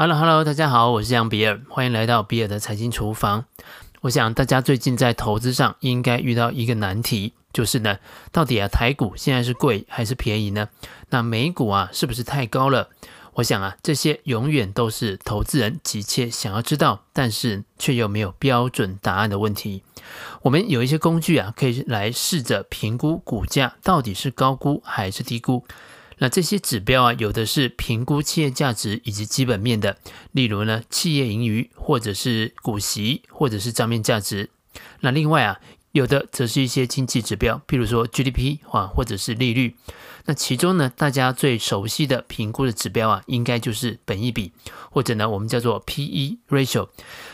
Hello，Hello，大家好，我是杨比尔，欢迎来到比尔的财经厨房。我想大家最近在投资上应该遇到一个难题，就是呢，到底啊台股现在是贵还是便宜呢？那美股啊是不是太高了？我想啊，这些永远都是投资人急切想要知道，但是却又没有标准答案的问题。我们有一些工具啊，可以来试着评估股价到底是高估还是低估。那这些指标啊，有的是评估企业价值以及基本面的，例如呢，企业盈余，或者是股息，或者是账面价值。那另外啊，有的则是一些经济指标，譬如说 GDP 啊，或者是利率。那其中呢，大家最熟悉的评估的指标啊，应该就是本益比，或者呢，我们叫做 PE ratio。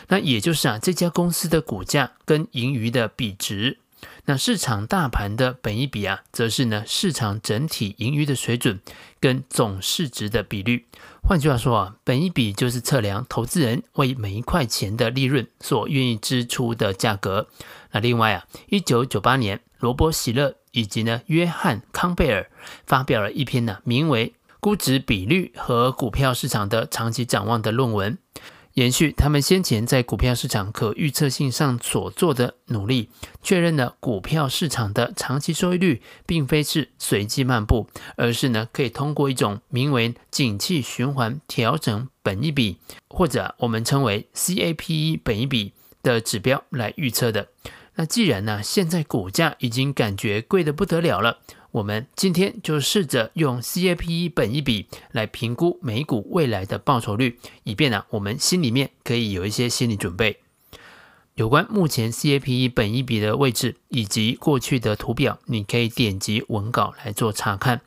那也就是啊，这家公司的股价跟盈余的比值。那市场大盘的本益比啊，则是呢市场整体盈余的水准跟总市值的比率。换句话说啊，本益比就是测量投资人为每一块钱的利润所愿意支出的价格。那另外啊，一九九八年，罗伯·喜勒以及呢约翰·康贝尔发表了一篇呢名为《估值比率和股票市场的长期展望》的论文。延续他们先前在股票市场可预测性上所做的努力，确认了股票市场的长期收益率并非是随机漫步，而是呢可以通过一种名为景气循环调整本一比，或者我们称为 CAPE 本一比的指标来预测的。那既然呢现在股价已经感觉贵得不得了了。我们今天就试着用 CAPE 本一比来评估美股未来的报酬率，以便呢，我们心里面可以有一些心理准备。有关目前 CAPE 本一比的位置以及过去的图表，你可以点击文稿来做查看。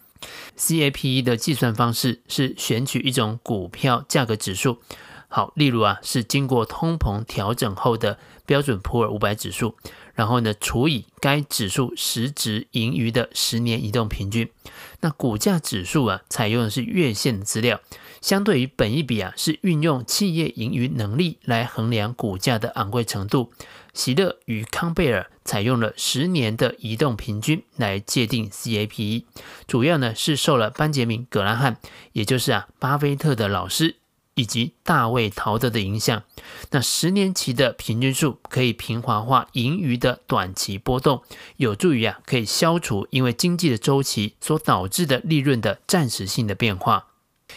CAPE 的计算方式是选取一种股票价格指数，好，例如啊，是经过通膨调整后的标准普尔五百指数。然后呢，除以该指数实值盈余的十年移动平均。那股价指数啊，采用的是月线的资料，相对于本一比啊，是运用企业盈余能力来衡量股价的昂贵程度。席勒与康贝尔采用了十年的移动平均来界定 CAPE，主要呢是受了班杰明·格拉汉，也就是啊巴菲特的老师。以及大卫·陶德的影响，那十年期的平均数可以平滑化盈余的短期波动，有助于啊可以消除因为经济的周期所导致的利润的暂时性的变化。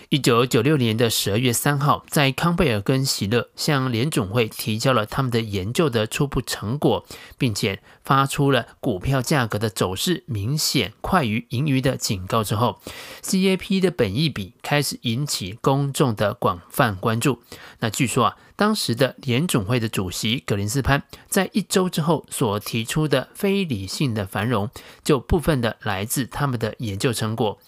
一九九六年的十二月三号，在康贝尔跟席勒向联总会提交了他们的研究的初步成果，并且发出了股票价格的走势明显快于盈余的警告之后，C A P 的本益比开始引起公众的广泛关注。那据说啊，当时的联总会的主席格林斯潘在一周之后所提出的非理性的繁荣，就部分的来自他们的研究成果。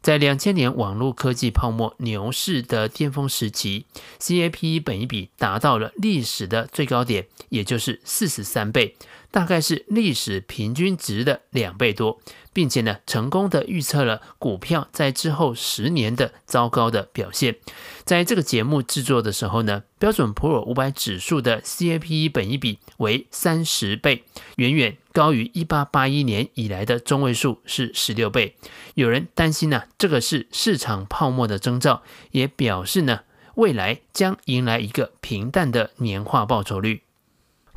在两千年网络科技泡沫牛市的巅峰时期，CAPE 本一比达到了历史的最高点，也就是四十三倍。大概是历史平均值的两倍多，并且呢，成功的预测了股票在之后十年的糟糕的表现。在这个节目制作的时候呢，标准普尔五百指数的 CAPE 本益比为三十倍，远远高于一八八一年以来的中位数是十六倍。有人担心呢，这个是市场泡沫的征兆，也表示呢，未来将迎来一个平淡的年化报酬率。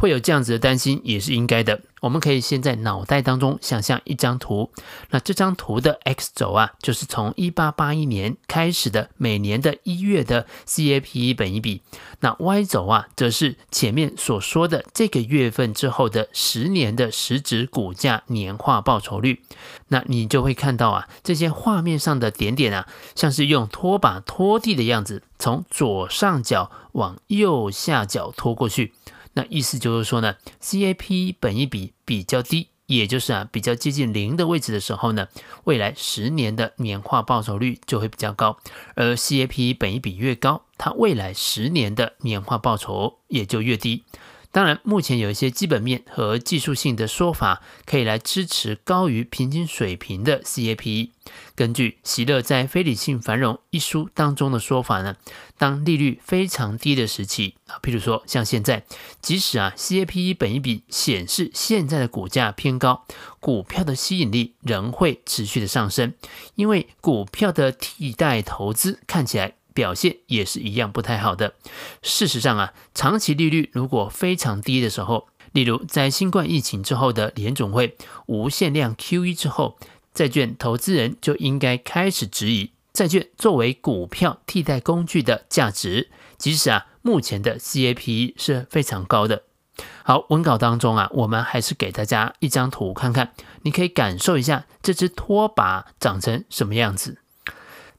会有这样子的担心也是应该的。我们可以先在脑袋当中想象一张图，那这张图的 X 轴啊，就是从一八八一年开始的每年的一月的 CAPE 本一比，那 Y 轴啊，则是前面所说的这个月份之后的十年的实质股价年化报酬率。那你就会看到啊，这些画面上的点点啊，像是用拖把拖地的样子，从左上角往右下角拖过去。那意思就是说呢，CAP 本一比比较低，也就是啊比较接近零的位置的时候呢，未来十年的年化报酬率就会比较高；而 CAP 本一比越高，它未来十年的年化报酬也就越低。当然，目前有一些基本面和技术性的说法可以来支持高于平均水平的 CAPE。根据席勒在《非理性繁荣》一书当中的说法呢，当利率非常低的时期啊，譬如说像现在，即使啊 CAPE 本一比显示现在的股价偏高，股票的吸引力仍会持续的上升，因为股票的替代投资看起来。表现也是一样不太好的。事实上啊，长期利率如果非常低的时候，例如在新冠疫情之后的联总会无限量 QE 之后，债券投资人就应该开始质疑债券作为股票替代工具的价值，即使啊目前的 CAPE 是非常高的。好，文稿当中啊，我们还是给大家一张图看看，你可以感受一下这只拖把长成什么样子。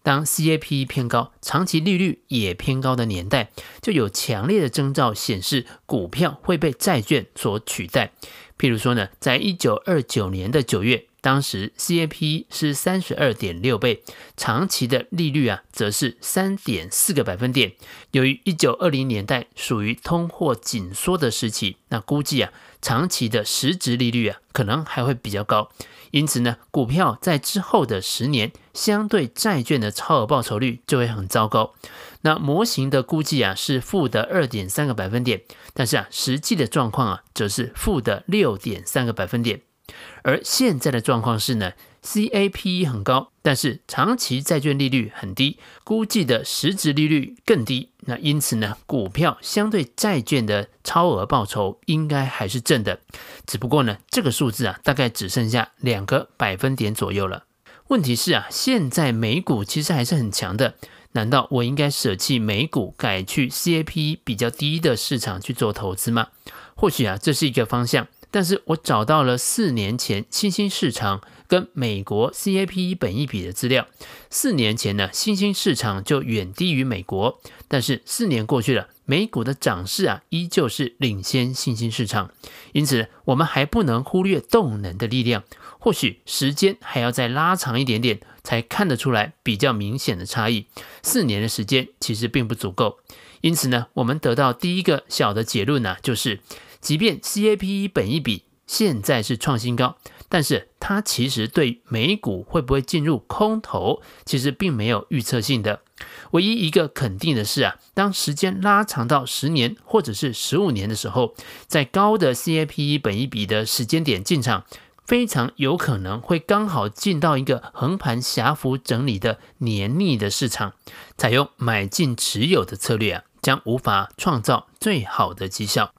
当 CAPE 偏高，长期利率也偏高的年代，就有强烈的征兆显示股票会被债券所取代。譬如说呢，在一九二九年的九月。当时 CAPE 是三十二点六倍，长期的利率啊，则是三点四个百分点。由于一九二零年代属于通货紧缩的时期，那估计啊，长期的实质利率啊，可能还会比较高。因此呢，股票在之后的十年，相对债券的超额报酬率就会很糟糕。那模型的估计啊，是负的二点三个百分点，但是啊，实际的状况啊，则是负的六点三个百分点。而现在的状况是呢，CAPE 很高，但是长期债券利率很低，估计的实质利率更低。那因此呢，股票相对债券的超额报酬应该还是正的，只不过呢，这个数字啊，大概只剩下两个百分点左右了。问题是啊，现在美股其实还是很强的，难道我应该舍弃美股，改去 CAPE 比较低的市场去做投资吗？或许啊，这是一个方向。但是我找到了四年前新兴市场跟美国 CAPE 本一比的资料。四年前呢，新兴市场就远低于美国，但是四年过去了，美股的涨势啊依旧是领先新兴市场。因此，我们还不能忽略动能的力量。或许时间还要再拉长一点点，才看得出来比较明显的差异。四年的时间其实并不足够。因此呢，我们得到第一个小的结论呢，就是。即便 CAPE 本一比现在是创新高，但是它其实对美股会不会进入空头，其实并没有预测性的。唯一一个肯定的是啊，当时间拉长到十年或者是十五年的时候，在高的 CAPE 本一比的时间点进场，非常有可能会刚好进到一个横盘狭幅整理的黏腻的市场，采用买进持有的策略啊。将无法创造最好的绩效，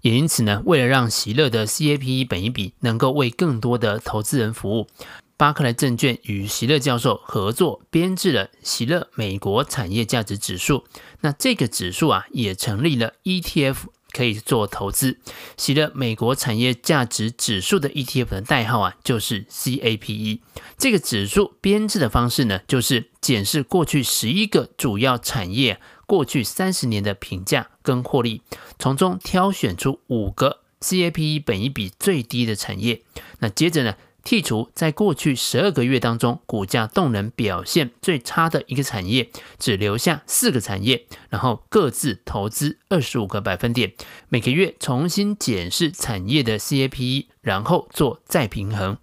也因此呢，为了让喜乐的 CAPE 本一比能够为更多的投资人服务，巴克莱证券与喜乐教授合作编制了喜乐美国产业价值指数。那这个指数啊，也成立了 ETF 可以做投资。喜乐美国产业价值指数的 ETF 的代号啊，就是 CAPE。这个指数编制的方式呢，就是检视过去十一个主要产业。过去三十年的评价跟获利，从中挑选出五个 CAPE 本益比最低的产业。那接着呢，剔除在过去十二个月当中股价动能表现最差的一个产业，只留下四个产业，然后各自投资二十五个百分点，每个月重新检视产业的 CAPE，然后做再平衡。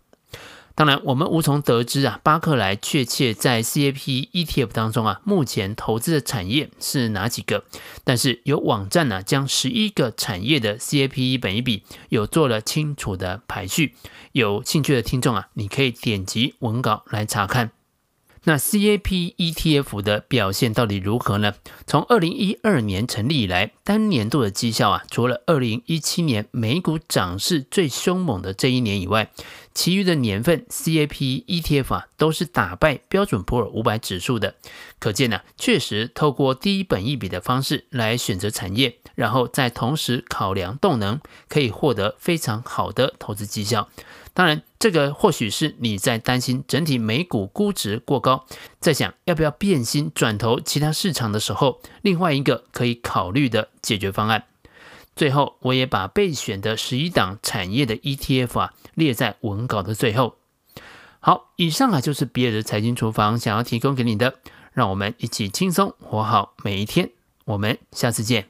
当然，我们无从得知啊，巴克莱确切在 CAP ETF 当中啊，目前投资的产业是哪几个？但是有网站呢、将十一个产业的 CAPE 本一比有做了清楚的排序。有兴趣的听众啊，你可以点击文稿来查看。那 C A P E T F 的表现到底如何呢？从二零一二年成立以来，单年度的绩效啊，除了二零一七年美股涨势最凶猛的这一年以外，其余的年份 C A P E T F 啊都是打败标准普尔五百指数的。可见呢、啊，确实透过低本一笔的方式来选择产业，然后再同时考量动能，可以获得非常好的投资绩效。当然，这个或许是你在担心整体美股估值过高，在想要不要变心转投其他市场的时候，另外一个可以考虑的解决方案。最后，我也把备选的十一档产业的 ETF 啊列在文稿的最后。好，以上啊就是比尔的财经厨房想要提供给你的，让我们一起轻松活好每一天。我们下次见，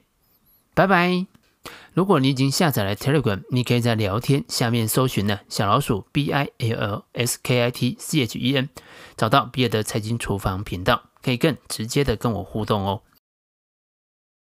拜拜。如果你已经下载了 Telegram，你可以在聊天下面搜寻呢小老鼠 B I L L S K I T C H E N，找到比尔的财经厨房频道，可以更直接的跟我互动哦。